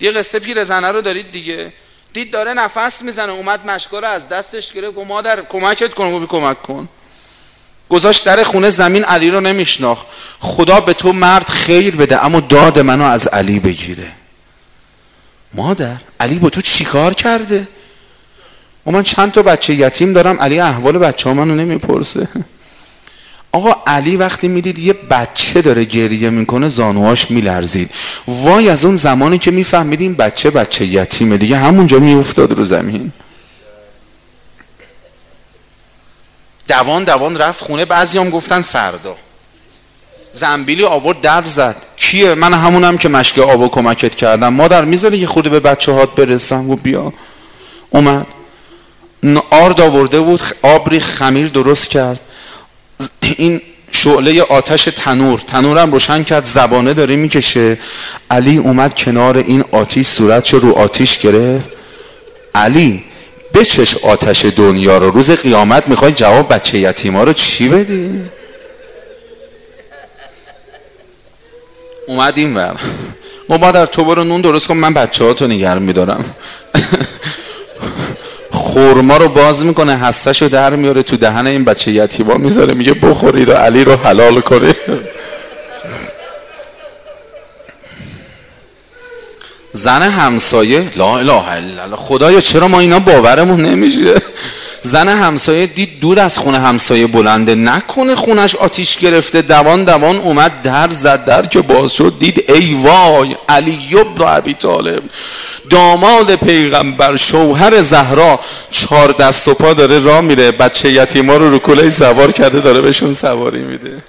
یه قصه پیرزنه رو دارید دیگه؟ دید داره نفس می‌زنه اومد مشکا رو از دستش گرفت و مادر کمکت کن و کمک کن. گذاشت در خونه زمین علی رو نمیشناخت. خدا به تو مرد خیر بده اما داد منو از علی بگیره. مادر علی با تو چیکار کرده؟ و من چند تا بچه یتیم دارم علی احوال بچه ها منو نمی‌پرسه. آقا علی وقتی می‌دید یه بچه داره گریه می‌کنه زانوهاش میلرزید. وای از اون زمانی که میفهمیدیم بچه بچه یتیمه دیگه همونجا میافتاد رو زمین. دوان دوان رفت خونه بعضی هم گفتن فردا. زنبیلی آورد در زد. کیه؟ من همونم که مشک آب کمکت کردم. مادر می‌ذاره یه خورده به بچه هات برسم؟ و بیا. اومد. آرد آورده بود آبری خمیر درست کرد. این شعله آتش تنور. تنورم روشن کرد زبانه داره می‌کشه. علی اومد کنار این آتیش صورتش رو آتیش گرفت. علی بچش آتش دنیا رو. روز قیامت می‌خوای جواب بچه یتیما رو چی بدی؟ اومد این ور. ما مادر تو برو نون درست کن من بچه ها تو نگرم میدارم. خورما رو باز می‌کنه هستش رو در میاره تو دهن این بچه یتیما می‌ذاره میگه بخورید و علی رو حلال کنه زن همسایه؟ لا اله الا الله خدایا چرا ما اینا باورمون نمیشه؟ زن همسایه دید دور از خونه همسایه بلنده نکنه خونش آتیش گرفته. دوان دوان اومد در زد در که باز شد. دید ای وای علی ابن ابی طالب داماد پیغمبر شوهر زهرا چهار دست و پا داره راه میره. بچه یتیما رو رو کله سوار کرده داره بهشون سواری میده.